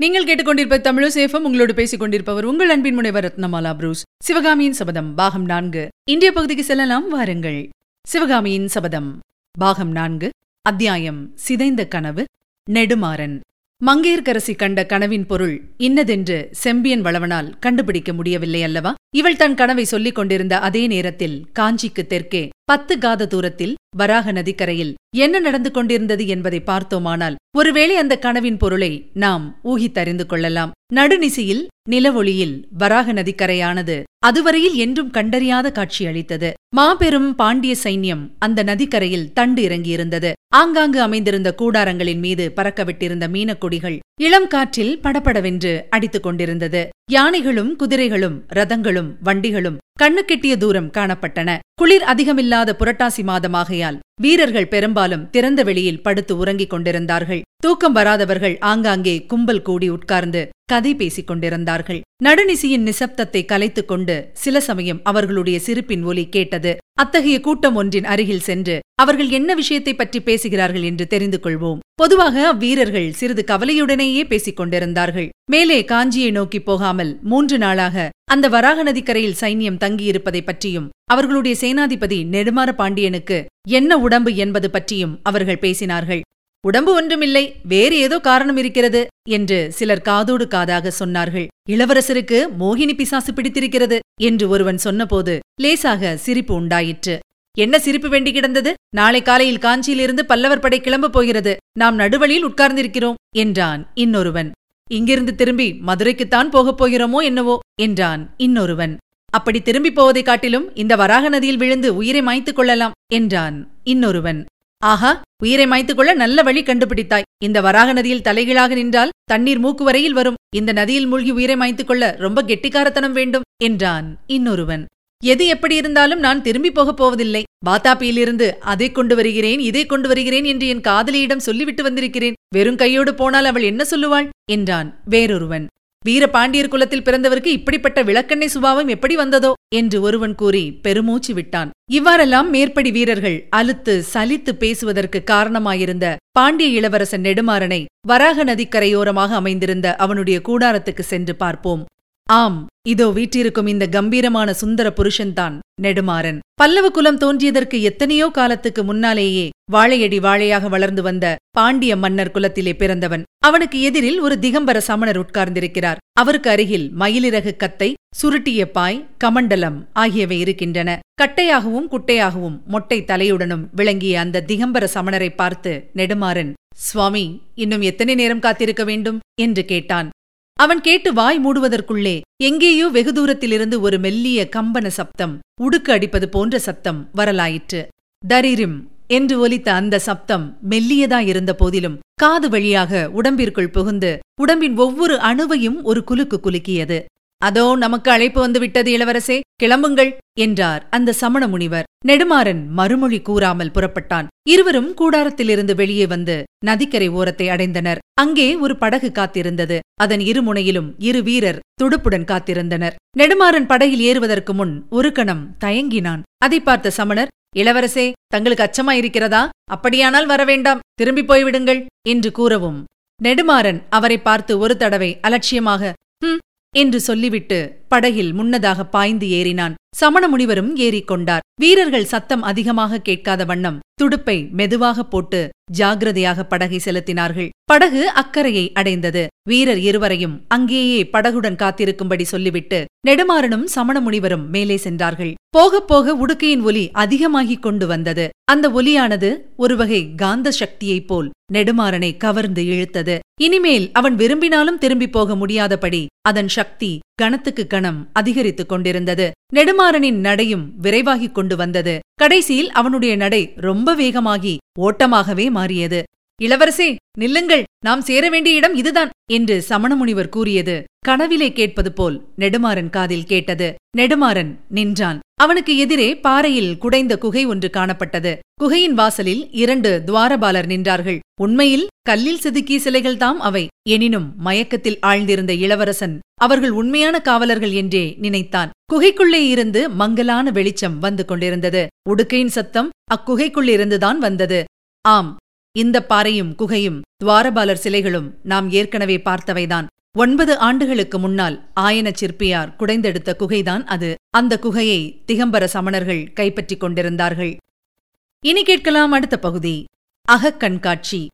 நீங்கள் கேட்டுக்கொண்டிருப்ப தமிழசேஃபம் உங்களோடு பேசிக் கொண்டிருப்பவர் உங்கள் அன்பின் முனைவர் ரத்னமாலா புரூஸ். சிவகாமியின் சபதம் பாகம் நான்கு. இந்திய பகுதிக்கு செல்லலாம் வாருங்கள். சிவகாமியின் சபதம் பாகம் நான்கு அத்தியாயம் சிதைந்த கனவு நெடுமாறன். மங்கையர்க்கரசி கண்ட கனவின் பொருள் இன்னதென்று செம்பியன் வளவனால் கண்டுபிடிக்க முடியவில்லை அல்லவா? இவள் தன் கனவை சொல்லிக் கொண்டிருந்த அதே நேரத்தில் காஞ்சிக்கு தெற்கே பத்து காத தூரத்தில் வராக நதிக்கரையில் என்ன நடந்து கொண்டிருந்தது என்பதை பார்த்தோமானால் ஒருவேளை அந்த கனவின் பொருளை நாம் ஊகித்தறிந்து கொள்ளலாம். நடுநிசியில் நிலவொளியில் வராக நதிக்கரையானது அதுவரையில் என்றும் கண்டறியாத காட்சி அளித்தது. மாபெரும் பாண்டிய சைன்யம் அந்த நதிக்கரையில் தண்டு இறங்கியிருந்தது. ஆங்காங்கு அமைந்திருந்த கூடாரங்களின் மீது பறக்கவிட்டிருந்த மீனக்கொடிகள் இளம் காற்றில் படபடவென்று அடித்துக் கொண்டிருந்தது. யானைகளும் குதிரைகளும் ரதங்களும் வண்டிகளும் கண்ணுக்கெட்டிய தூரம் காணப்பட்டன. குளிர் அதிகமில்லாத புரட்டாசி மாதமாகையால் வீரர்கள் பெரும்பாலும் திறந்த வெளியில் படுத்து உறங்கிக் கொண்டிருந்தார்கள். தூக்கம் வராதவர்கள் ஆங்காங்கே கும்பல் கூடி உட்கார்ந்து கதை பேசிக் கொண்டிருந்தார்கள். நடுநிசியின் நிசப்தத்தை கலைத்துக் கொண்டு சில சமயம் அவர்களுடைய சிரிப்பின் ஒலி கேட்டது அத்தகைய கூட்டம் ஒன்றின் அருகில் சென்று அவர்கள் என்ன விஷயத்தை பற்றி பேசுகிறார்கள் என்று தெரிந்து கொள்வோம். பொதுவாக அவ்வீரர்கள் சிறிது கவலையுடனேயே பேசிக் கொண்டிருந்தார்கள். மேலே காஞ்சியை நோக்கி போகாமல் மூன்று நாளாக அந்த வராக நதிக்கரையில் சைன்யம் தங்கியிருப்பதை பற்றியும் அவர்களுடைய சேனாதிபதி நெடுமாற பாண்டியனுக்கு என்ன உடம்பு என்பது பற்றியும் அவர்கள் பேசினார்கள். உடம்பு ஒன்றுமில்லை வேறு ஏதோ காரணம் இருக்கிறது என்று சிலர் காதோடு காதாக சொன்னார்கள். இளவரசருக்கு மோகினி பிசாசு பிடித்திருக்கிறது என்று ஒருவன் சொன்னபோது லேசாக சிரிப்பு உண்டாயிற்று. என்ன சிரிப்பு வேண்டி கிடந்தது? நாளை காலையில் காஞ்சியிலிருந்து பல்லவர் படை கிளம்பப் போகிறது. நாம் நடுவழியில் உட்கார்ந்திருக்கிறோம் என்றான் இன்னொருவன். இங்கிருந்து திரும்பி மதுரைக்குத்தான் போகப் போகிறோமோ என்னவோ என்றான் இன்னொருவன். அப்படி திரும்பி போவதைக் காட்டிலும் இந்த வராக நதியில் விழுந்து உயிரை மாய்த்துக் கொள்ளலாம் என்றான் இன்னொருவன். ஆஹா உயிரை மாய்த்துக் கொள்ள நல்ல வழி கண்டுபிடித்தாய். இந்த வராக நதியில் தலைகீழாக நின்றால் தண்ணீர் மூக்கு வரையில் வரும். இந்த நதியில் மூழ்கி உயிரை மாய்த்துக் கொள்ள ரொம்ப கெட்டிக்காரத்தனம் வேண்டும் என்றான் இன்னொருவன். எது எப்படி இருந்தாலும் நான் திரும்பி போகப் போவதில்லை. பாத்தாப்பியிலிருந்து அதை கொண்டு வருகிறேன் இதை கொண்டு வருகிறேன் என்று என் காதலியிடம் சொல்லிவிட்டு வந்திருக்கிறேன். வெறும் கையோடு போனால் அவள் என்ன சொல்லுவாள்? என்றான் வேறொருவன். வீர பாண்டியர் குலத்தில் பிறந்தவருக்கு இப்படிப்பட்ட விளக்கண்ணை சுபாவம் எப்படி வந்ததோ? என்று ஒருவன் கூறி பெருமூச்சு விட்டான். இவ்வாறெல்லாம் மேற்படி வீரர்கள் அலுத்து சலித்து பேசுவதற்கு காரணமாயிருந்த பாண்டிய இளவரசன் நெடுமாறனை வராக நதிக்கரையோரமாக அமைந்திருந்த அவனுடைய கூடாரத்துக்கு சென்று பார்ப்போம். ஆம் இதோ வீற்றிருக்கும் இந்த கம்பீரமான சுந்தர புருஷன்தான் நெடுமாறன். பல்லவ குலம் தோன்றியதற்கு எத்தனையோ காலத்துக்கு முன்னாலேயே வாழையடி வாழையாக வளர்ந்து வந்த பாண்டிய மன்னர் குலத்திலே பிறந்தவன். அவனுக்கு எதிரில் ஒரு திகம்பர சமணர் உட்கார்ந்திருக்கிறார். அவருக்கு அருகில் மயிலிறகு கத்தை சுருட்டிய பாய் கமண்டலம் ஆகியவை இருக்கின்றன. கட்டையாகவும் குட்டையாகவும் மொட்டை தலையுடனும் விளங்கிய அந்த திகம்பர சமணரை பார்த்து நெடுமாறன் சுவாமி இன்னும் எத்தனை நேரம் காத்திருக்க வேண்டும்? என்று கேட்டான். அவன் கேட்டு வாய் மூடுவதற்குள்ளே எங்கேயோ வெகு தூரத்திலிருந்து ஒரு மெல்லிய கம்பன சப்தம் உடுக்கு அடிப்பது போன்ற சப்தம் வரலாயிற்று. தரிரிம் என்று ஒலித்த அந்த சப்தம் மெல்லியதாயிருந்த போதிலும் காது வழியாக உடம்பிற்குள் புகுந்து உடம்பின் ஒவ்வொரு அணுவையும் ஒரு குலுக்கு குலுக்கியது. அதோ நமக்கு அழைப்பு வந்து விட்டது இளவரசே. கிளம்புங்கள் என்றார் அந்த சமண முனிவர். நெடுமாறன் மறுமொழி கூறாமல் புறப்பட்டான். இருவரும் கூடாரத்திலிருந்து வெளியே வந்து நதிக்கரை ஓரத்தை அடைந்தனர். அங்கே ஒரு படகு காத்திருந்தது. அதன் இருமுனையிலும் இரு வீரர் துடுப்புடன் காத்திருந்தனர். நெடுமாறன் படகில் ஏறுவதற்கு முன் ஒரு கணம் தயங்கினான். அதை பார்த்த சமணர் இளவரசே தங்களுக்கு அச்சமாயிருக்கிறதா? அப்படியானால் வரவேண்டாம் திரும்பி போய்விடுங்கள் என்று கூறவும். நெடுமாறன் அவரை பார்த்து ஒரு தடவை அலட்சியமாக ஹம் என்று சொல்லிவிட்டு படகில் முன்னதாக பாய்ந்து ஏறினான். சமண முனிவரும் ஏறிக்கொண்டார். வீரர்கள் சத்தம் அதிகமாக கேட்காத வண்ணம் துடுப்பை மெதுவாக போட்டு ஜாகிரதையாக படகை செலுத்தினார்கள். படகு அக்கறையை அடைந்தது. வீரர் இருவரையும் அங்கேயே படகுடன் காத்திருக்கும்படி சொல்லிவிட்டு நெடுமாறனும் சமண முனிவரும் மேலே சென்றார்கள். போகப் போக உடுக்கையின் ஒலி அதிகமாகிக் கொண்டு வந்தது. அந்த ஒலியானது ஒருவகை காந்த சக்தியைப் போல் நெடுமாறனை கவர்ந்து இழுத்தது. இனிமேல் அவன் விரும்பினாலும் திரும்பி போக முடியாதபடி அதன் சக்தி கணத்துக்கு கணம் அதிகரித்துக் கொண்டிருந்தது. நெடுமாறனின் நடையும் விரைவாகிக் கொண்டு வந்தது. கடைசியில் அவனுடைய நடை ரொம்ப வேகமாகி ஓட்டமாகவே மாறியது. இளவரசே நில்லுங்கள் நாம் சேர வேண்டிய இடம் இதுதான் என்று சமணமுனிவர் கூறியது. கனவிலே கேட்பது போல் நெடுமாறன் காதில் கேட்டது. நெடுமாறன் நின்றான். அவனுக்கு எதிரே பாறையில் குடைந்த குகை ஒன்று காணப்பட்டது. குகையின் வாசலில் இரண்டு துவாரபாலர் நின்றார்கள். உண்மையில் கல்லில் செதுக்கிய சிலைகள்தாம் அவை. எனினும் மயக்கத்தில் ஆழ்ந்திருந்த இளவரசன் அவர்கள் உண்மையான காவலர்கள் என்றே நினைத்தான். குகைக்குள்ளே இருந்து மங்கலான வெளிச்சம் வந்து கொண்டிருந்தது. உடுக்கையின் சத்தம் அக்குகைக்குள்ளிருந்துதான் வந்தது. ஆம் இந்த பாறையும் குகையும் துவாரபாலர் சிலைகளும் நாம் ஏற்கனவே பார்த்தவைதான். ஒன்பது ஆண்டுகளுக்கு முன்னால் ஆயன சிற்பியார் குடைந்தெடுத்த குகைதான் அது. அந்த குகையை திகம்பர சமணர்கள் கைப்பற்றிக் கொண்டிருந்தார்கள். இனி கேட்கலாம் அடுத்த பகுதி. அகக்கண்காட்சி.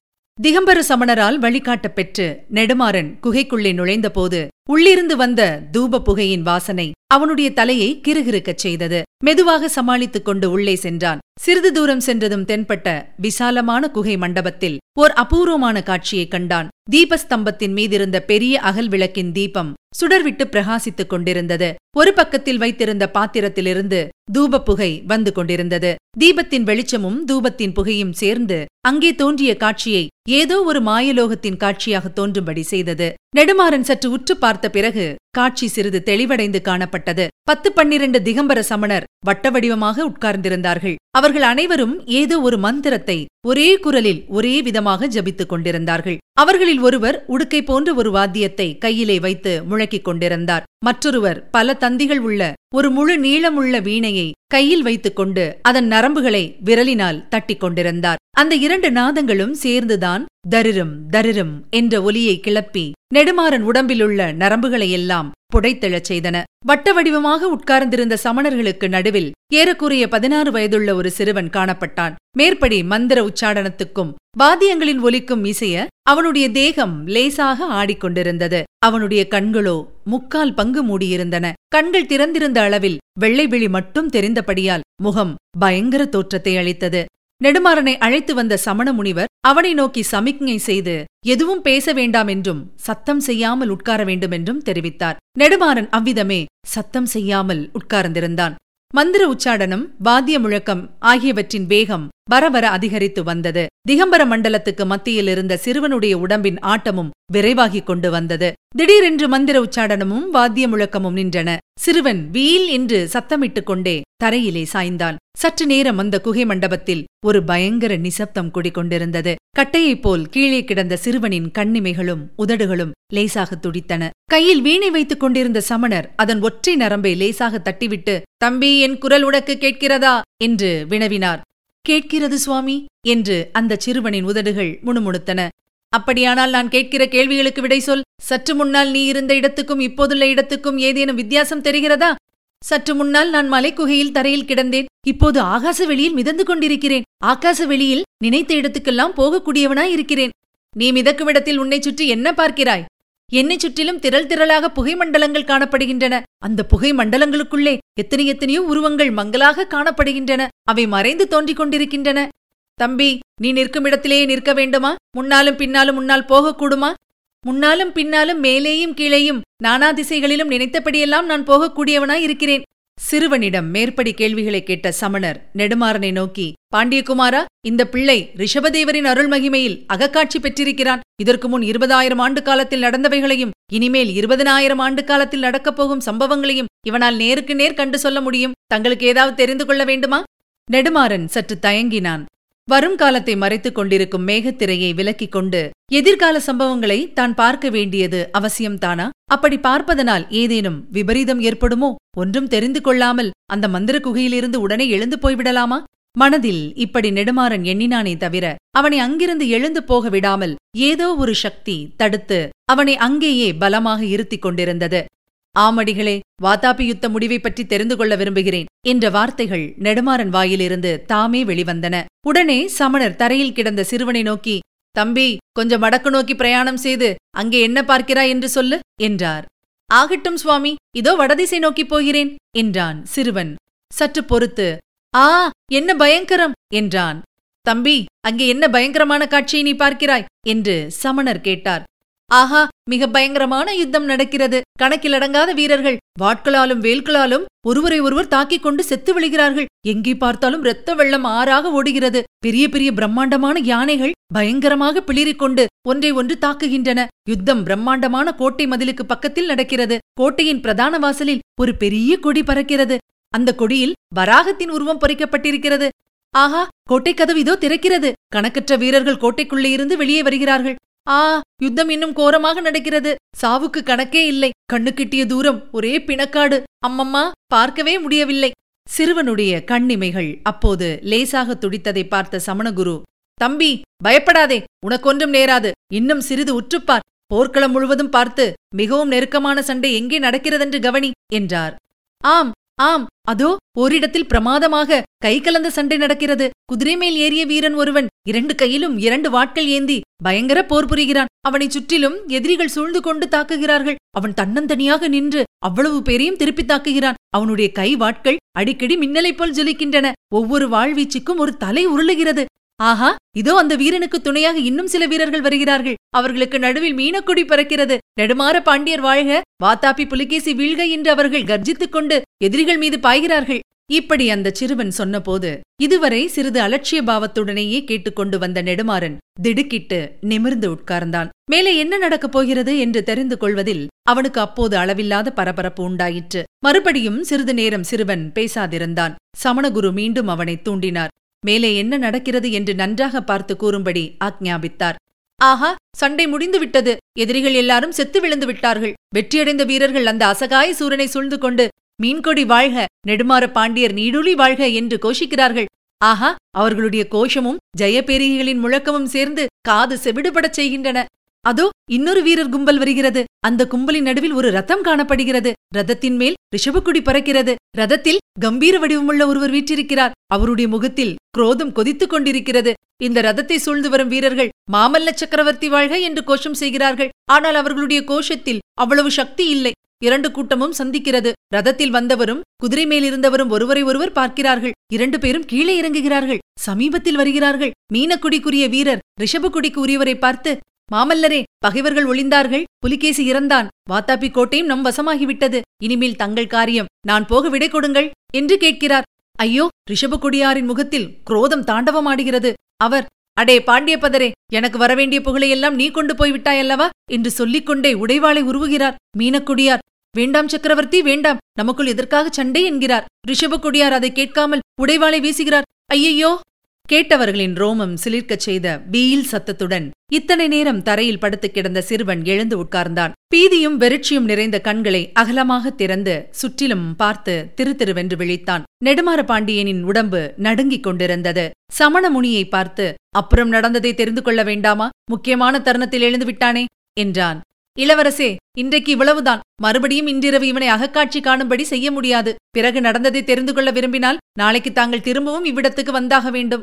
திகம்பர சமணரால் வழிகாட்டப் பெற்று நெடுமாறன் குகைக்குள்ளே நுழைந்தபோது உள்ளிருந்து வந்த தூப புகையின் வாசனை அவனுடைய தலையை கிறுகிறுக்கச் செய்தது. மெதுவாக சமாளித்துக் கொண்டு உள்ளே சென்றான். சிறிது தூரம் சென்றதும் தென்பட்ட விசாலமான குகை மண்டபத்தில் ஓர் அபூர்வமான காட்சியைக் கண்டான். தீபஸ்தம்பத்தின் மீதிருந்த பெரிய அகல் விளக்கின் தீபம் சுடர்விட்டு பிரகாசித்துக் கொண்டிருந்தது. ஒரு பக்கத்தில் வைத்திருந்த பாத்திரத்திலிருந்து தூப புகை வந்து கொண்டிருந்தது. தீபத்தின் வெளிச்சமும் தூபத்தின் புகையும் சேர்ந்து அங்கே தோன்றிய காட்சியை ஏதோ ஒரு மாயலோகத்தின் காட்சியாக தோன்றும்படி செய்தது. நெடுமாறன் சற்று உற்று பார்த்த பிறகு காட்சி சிறிது தெளிவடைந்து காணப்பட்டது. பத்து பன்னிரண்டு திகம்பர சமணர் வட்ட வடிவமாக உட்கார்ந்திருந்தார்கள். அவர்கள் அனைவரும் ஏதோ ஒரு மந்திரத்தை ஒரே குரலில் ஒரே விதமாக ஜபித்துக் கொண்டிருந்தார்கள். அவர்களில் ஒருவர் உடுக்கை போன்ற ஒரு வாத்தியத்தை கையிலே வைத்து முழக்கிக் கொண்டிருந்தார். மற்றொருவர் பல தந்திகள் உள்ள ஒரு முழு நீளமுள்ள வீணையை கையில் வைத்துக் கொண்டு அதன் நரம்புகளை விரலினால் தட்டிக் கொண்டிருந்தார். அந்த இரண்டு நாதங்களும் சேர்ந்துதான் தரிரும் தரிரும் என்ற ஒலியை கிளப்பி நெடுமாறன் உடம்பிலுள்ள எல்லாம் புடைத்தெழச் செய்தன. வட்ட வடிவமாக உட்கார்ந்திருந்த சமணர்களுக்கு நடுவில் ஏறக்குறைய பதினாறு வயதுள்ள ஒரு சிறுவன் காணப்பட்டான். மேற்படி மந்திர உச்சாடனத்துக்கும் வாத்தியங்களின் ஒலிக்கும் இசைய அவனுடைய தேகம் லேசாக ஆடிக்கொண்டிருந்தது. அவனுடைய கண்களோ முக்கால் பங்கு மூடியிருந்தன. கண்கள் திறந்திருந்த அளவில் வெள்ளை விழி மட்டும் தெரிந்தபடியால் முகம் பயங்கர தோற்றத்தை அளித்தது. நெடுமாறனை அழைத்து வந்த சமண முனிவர் அவனை நோக்கி சமிக்ஞை செய்து எதுவும் பேச வேண்டாம் என்றும் சத்தம் செய்யாமல் உட்கார வேண்டும் என்றும் தெரிவித்தார். நெடுமாறன் அவ்விதமே சத்தம் செய்யாமல் உட்கார்ந்திருந்தான். மந்திர உச்சாடனம் வாத்திய முழக்கம் ஆகியவற்றின் வேகம் வர அதிகரித்து வந்தது. திகம்பர மண்டலத்துக்கு மத்தியில் இருந்த சிறுவனுடைய உடம்பின் ஆட்டமும் விரைவாகிக் கொண்டு வந்தது. திடீரென்று மந்திர உச்சாடனமும் வாத்திய முழக்கமும் நின்றன. சிறுவன் வீல் என்று சத்தமிட்டுக் கொண்டே தரையிலே சாய்ந்தான். சற்று நேரம் அந்த குகை மண்டபத்தில் ஒரு பயங்கர நிசப்தம் குடிக்கொண்டிருந்தது கட்டையைப் போல் கீழே கிடந்த சிறுவனின் கண்ணிமைகளும் உதடுகளும் லேசாக துடித்தன. கையில் வீணை வைத்துக் கொண்டிருந்த சமணர் அதன் ஒற்றை நரம்பை லேசாக தட்டிவிட்டு தம்பி என் குரல் உனக்கு கேட்கிறதா? என்று வினவினார். கேட்கிறது சுவாமி? என்று அந்த சிறுவனின் உதடுகள் முணுமுணுத்தன. அப்படியானால் நான் கேட்கிற கேள்விகளுக்கு விடை சொல். சற்று முன்னால் நீ இருந்த இடத்துக்கும் இப்போதுள்ள இடத்துக்கும் ஏதேனும் வித்தியாசம் தெரிகிறதா? சற்று முன்னால் நான் மலைக்குகையில் தரையில் கிடந்தேன். இப்போது ஆகாச வெளியில் மிதந்து கொண்டிருக்கிறேன். ஆகாச வெளியில் நினைத்த இடத்துக்கெல்லாம் போகக்கூடியவனாய் இருக்கிறேன். நீ மிதக்கும் இடத்தில் உன்னை சுற்றி என்ன பார்க்கிறாய்? என்னைச் சுற்றிலும் திரள் திரளாக புகை மண்டலங்கள் காணப்படுகின்றன. அந்த புகை மண்டலங்களுக்குள்ளே எத்தனை எத்தனையோ உருவங்கள் மங்களாக காணப்படுகின்றன. அவை மறைந்து தோன்றிக் கொண்டிருக்கின்றன. தம்பி நீ நிற்கும் இடத்திலேயே நிற்க வேண்டுமா? முன்னாலும் பின்னாலும் முன்னால் போகக்கூடுமா? முன்னாலும் பின்னாலும் மேலேயும் கீழேயும் நானா திசைகளிலும் நினைத்தபடியெல்லாம் நான் போகக்கூடியவனாய் இருக்கிறேன் சிறுவனிடம் மேற்படி கேள்விகளை கேட்ட சமணர் நெடுமாறனை நோக்கி பாண்டியகுமாரா இந்த பிள்ளை ரிஷபதேவரின் அருள் மகிமையில் அகக்காட்சி பெற்றிருக்கிறான். இதற்கு முன் இருபதாயிரம் ஆண்டு காலத்தில் நடந்தவைகளையும் இனிமேல் இருபதனாயிரம் ஆண்டு காலத்தில் நடக்கப் போகும் சம்பவங்களையும் இவனால் நேருக்கு நேர் கண்டு சொல்ல முடியும். தங்களுக்கு ஏதாவது தெரிந்து கொள்ள வேண்டுமா? நெடுமாறன் சற்று தயங்கினான். வரும் காலத்தை மறைத்துக் கொண்டிருக்கும் மேகத்திரையை விலக்கிக் கொண்டு எதிர்கால சம்பவங்களை தான் பார்க்க வேண்டியது அவசியம்தானா? அப்படி பார்ப்பதனால் ஏதேனும் விபரீதம் ஏற்படுமோ? ஒன்றும் தெரிந்து கொள்ளாமல் அந்த மந்திர குகையிலிருந்து உடனே எழுந்து போய்விடலாமா? மனதில் இப்படி நெடுமாறன் எண்ணினானே தவிர அவனை அங்கிருந்து எழுந்து போக விடாமல் ஏதோ ஒரு சக்தி தடுத்து அவனை அங்கேயே பலமாக இருத்திக் கொண்டிருந்தது. ஆமடிகளே வாதாபி யுத்த முடிவை பற்றி தெரிந்து கொள்ள விரும்புகிறேன் என்ற வார்த்தைகள் நெடுமாறன் வாயிலிருந்து தாமே வெளிவந்தன. உடனே சமணர் தரையில் கிடந்த சிறுவனை நோக்கி தம்பி கொஞ்சம் வடக்கு நோக்கி பிரயாணம் செய்து அங்கே என்ன பார்க்கிறாய் என்று சொல்லு என்றார். ஆகட்டும் சுவாமி இதோ வடதிசை நோக்கிப் போகிறேன் என்றான் சிறுவன். சற்று பொறுத்து ஆ என்ன பயங்கரம்? என்றான். தம்பி அங்கே என்ன பயங்கரமான காட்சியை நீ பார்க்கிறாய்? என்று சமணர் கேட்டார். ஆஹா மிக பயங்கரமான யுத்தம் நடக்கிறது. கணக்கிலடங்காத வீரர்கள். வாட்களாலும் வேல்களாலும் ஒருவரை ஒருவர் தாக்கிக் கொண்டு செத்து விழுகிறார்கள். எங்கே பார்த்தாலும் இரத்த வெள்ளம் ஆறாக ஓடுகிறது. பெரிய பெரிய பிரம்மாண்டமான யானைகள் பயங்கரமாக பிளிரிக்கொண்டு ஒன்றை ஒன்று தாக்குகின்றன. யுத்தம் பிரம்மாண்டமான கோட்டை மதிலுக்கு பக்கத்தில் நடக்கிறது. கோட்டையின் பிரதான வாசலில் ஒரு பெரிய கொடி பறக்கிறது. அந்த கொடியில் வராகத்தின் உருவம் பொறிக்கப்பட்டிருக்கிறது. ஆஹா கோட்டை கதவு இதோ திறக்கிறது. கணக்கற்ற வீரர்கள் கோட்டைக்குள்ளே இருந்து வெளியே வருகிறார்கள். ஆ யுத்தம் இன்னும் கோரமாக நடக்கிறது. சாவுக்கு கணக்கே இல்லை. கண்ணு கிட்டிய தூரம் ஒரே பிணக்காடு. அம்மம்மா பார்க்கவே முடியவில்லை. சிறுவனுடைய கண்ணிமைகள் அப்போது லேசாக துடித்ததை பார்த்த சமணகுரு தம்பி பயப்படாதே. உனக்கொன்றும் நேராது. இன்னும் சிறிது உற்றுப்பார். போர்க்களம் முழுவதும் பார்த்து மிகவும் நெருக்கமான சண்டை எங்கே நடக்கிறதென்று கவனி என்றார். ஆம் ஆம் அதோ ஓரிடத்தில் பிரமாதமாக கை கலந்த சண்டை நடக்கிறது. குதிரை மேல் ஏறிய வீரன் ஒருவன் இரண்டு கையிலும் இரண்டு வாட்கள் ஏந்தி பயங்கர போர் புரிகிறான். அவனைச் சுற்றிலும் எதிரிகள் சூழ்ந்து கொண்டு தாக்குகிறார்கள். அவன் தன்னந்தனியாக நின்று அவ்வளவு பேரையும் திருப்பி தாக்குகிறான். அவனுடைய கை வாட்கள் அடிக்கடி மின்னலைப் போல் ஜொலிக்கின்றன. ஒவ்வொரு வாழ்வீச்சுக்கும் ஒரு தலை உருளுகிறது. ஆஹா இதோ அந்த வீரனுக்கு துணையாக இன்னும் சில வீரர்கள் வருகிறார்கள். அவர்களுக்கு நடுவில் மீனக்குடி பறக்கிறது. நெடுமாற பாண்டியர் வாழ்க வாத்தாப்பி புலிகேசி வீழ்க என்று அவர்கள் கர்ஜித்துக் கொண்டு எதிரிகள் மீது பாய்கிறார்கள். இப்படி அந்த சிறுவன் சொன்னபோது இதுவரை சிறிது அலட்சிய பாவத்துடனேயே கேட்டுக்கொண்டு வந்த நெடுமாறன் திடுக்கிட்டு நிமிர்ந்து உட்கார்ந்தான். மேலே என்ன நடக்கப் போகிறது என்று தெரிந்து கொள்வதில் அவனுக்கு அப்போது அளவில்லாத பரபரப்பு உண்டாயிற்று. மறுபடியும் சிறிது நேரம் சிறுவன் பேசாதிருந்தான். சமணகுரு மீண்டும் அவனை தூண்டினார். மேலே என்ன நடக்கிறது என்று நன்றாக பார்த்து கூறும்படி ஆக்ஞாபித்தார். ஆஹா சண்டை முடிந்து விட்டது எதிரிகள் எல்லாரும் செத்து விழுந்து விட்டார்கள். வெற்றியடைந்த வீரர்கள் அந்த அசகாய சூரனை சூழ்ந்து கொண்டு மீன்கொடி வாழ்க நெடுமாற பாண்டியர் நீடுழி வாழ்க என்று கோஷிக்கிறார்கள். ஆஹா அவர்களுடைய கோஷமும் ஜெயபேரிகளின் முழக்கமும் சேர்ந்து காது செவிடுபடச் செய்கின்றன. அதோ இன்னொரு வீரர் கும்பல் வருகிறது. அந்த கும்பலின் நடுவில் ஒரு ரதம் காணப்படுகிறது. ரதத்தின் மேல் ரிஷபக்குடி பறக்கிறது. ரதத்தில் கம்பீர வடிவமுள்ள ஒருவர் வீற்றிருக்கிறார். அவருடைய முகத்தில் குரோதம் கொதித்துக் கொண்டிருக்கிறது. இந்த ரதத்தை சூழ்ந்து வரும் வீரர்கள் மாமல்ல சக்கரவர்த்தி வாழ்க என்று கோஷம் செய்கிறார்கள். ஆனால் அவர்களுடைய கோஷத்தில் அவ்வளவு சக்தி இல்லை. இரண்டு கூட்டமும் சந்திக்கிறது. ரதத்தில் வந்தவரும் குதிரை மேலிருந்தவரும் ஒருவரை ஒருவர் பார்க்கிறார்கள். இரண்டு பேரும் கீழே இறங்குகிறார்கள். சமீபத்தில் வருகிறார்கள். மீனக்குடிக்குரிய வீரர் ரிஷபக்குடிக்கு உரியவரை பார்த்து மாமல்லரே பகைவர்கள் ஒளிந்தார்கள் புலிகேசி இறந்தான். வாத்தாப்பி கோட்டையும் நம் வசமாகிவிட்டது. இனிமேல் தங்கள் காரியம் நான் போக விடை கொடுங்கள் என்று கேட்கிறார். ஐயோ ரிஷபகுடியாரின் முகத்தில் குரோதம் தாண்டவமாடுகிறது. அவர் அடே பாண்டியபதரே எனக்கு வரவேண்டிய புகழையெல்லாம் நீ கொண்டு போய்விட்டாயல்லவா என்று சொல்லிக் கொண்டே உடைவாளை உருவுகிறார். மீனக்குடியார் வேண்டாம் சக்கரவர்த்தி வேண்டாம் நமக்குள் எதற்காக சண்டை என்கிறார். ரிஷபகுடியார் அதை கேட்காமல் உடைவாளை வீசுகிறார். ஐயையோ கேட்டவர்களின் ரோமம் சிலிர்க்கச் செய்த பீயில் சத்தத்துடன் இத்தனை நேரம் தரையில் படுத்துக் கிடந்த சிறுவன் எழுந்து உட்கார்ந்தான். பீதியும் வெறிச்சியும் நிறைந்த கண்களை அகலமாக திறந்து சுற்றிலும் பார்த்து திரு திருவென்று விழித்தான். நெடுமாற பாண்டியனின் உடம்பு நடுங்கிக் கொண்டிருந்தது. சமண முனியை பார்த்து அப்புறம் நடந்ததை தெரிந்து கொள்ள வேண்டாமா? முக்கியமான தருணத்தில் எழுந்து விட்டானே? என்றான். இளவரசே இன்றைக்கு இவ்வளவுதான். மறுபடியும் இன்றிரவு இவனை அகக்காட்சி காணும்படி செய்ய முடியாது. பிறகு நடந்ததை தெரிந்து கொள்ள விரும்பினால் நாளைக்கு தாங்கள் திரும்பவும் இவ்விடத்துக்கு வந்தாக வேண்டும்.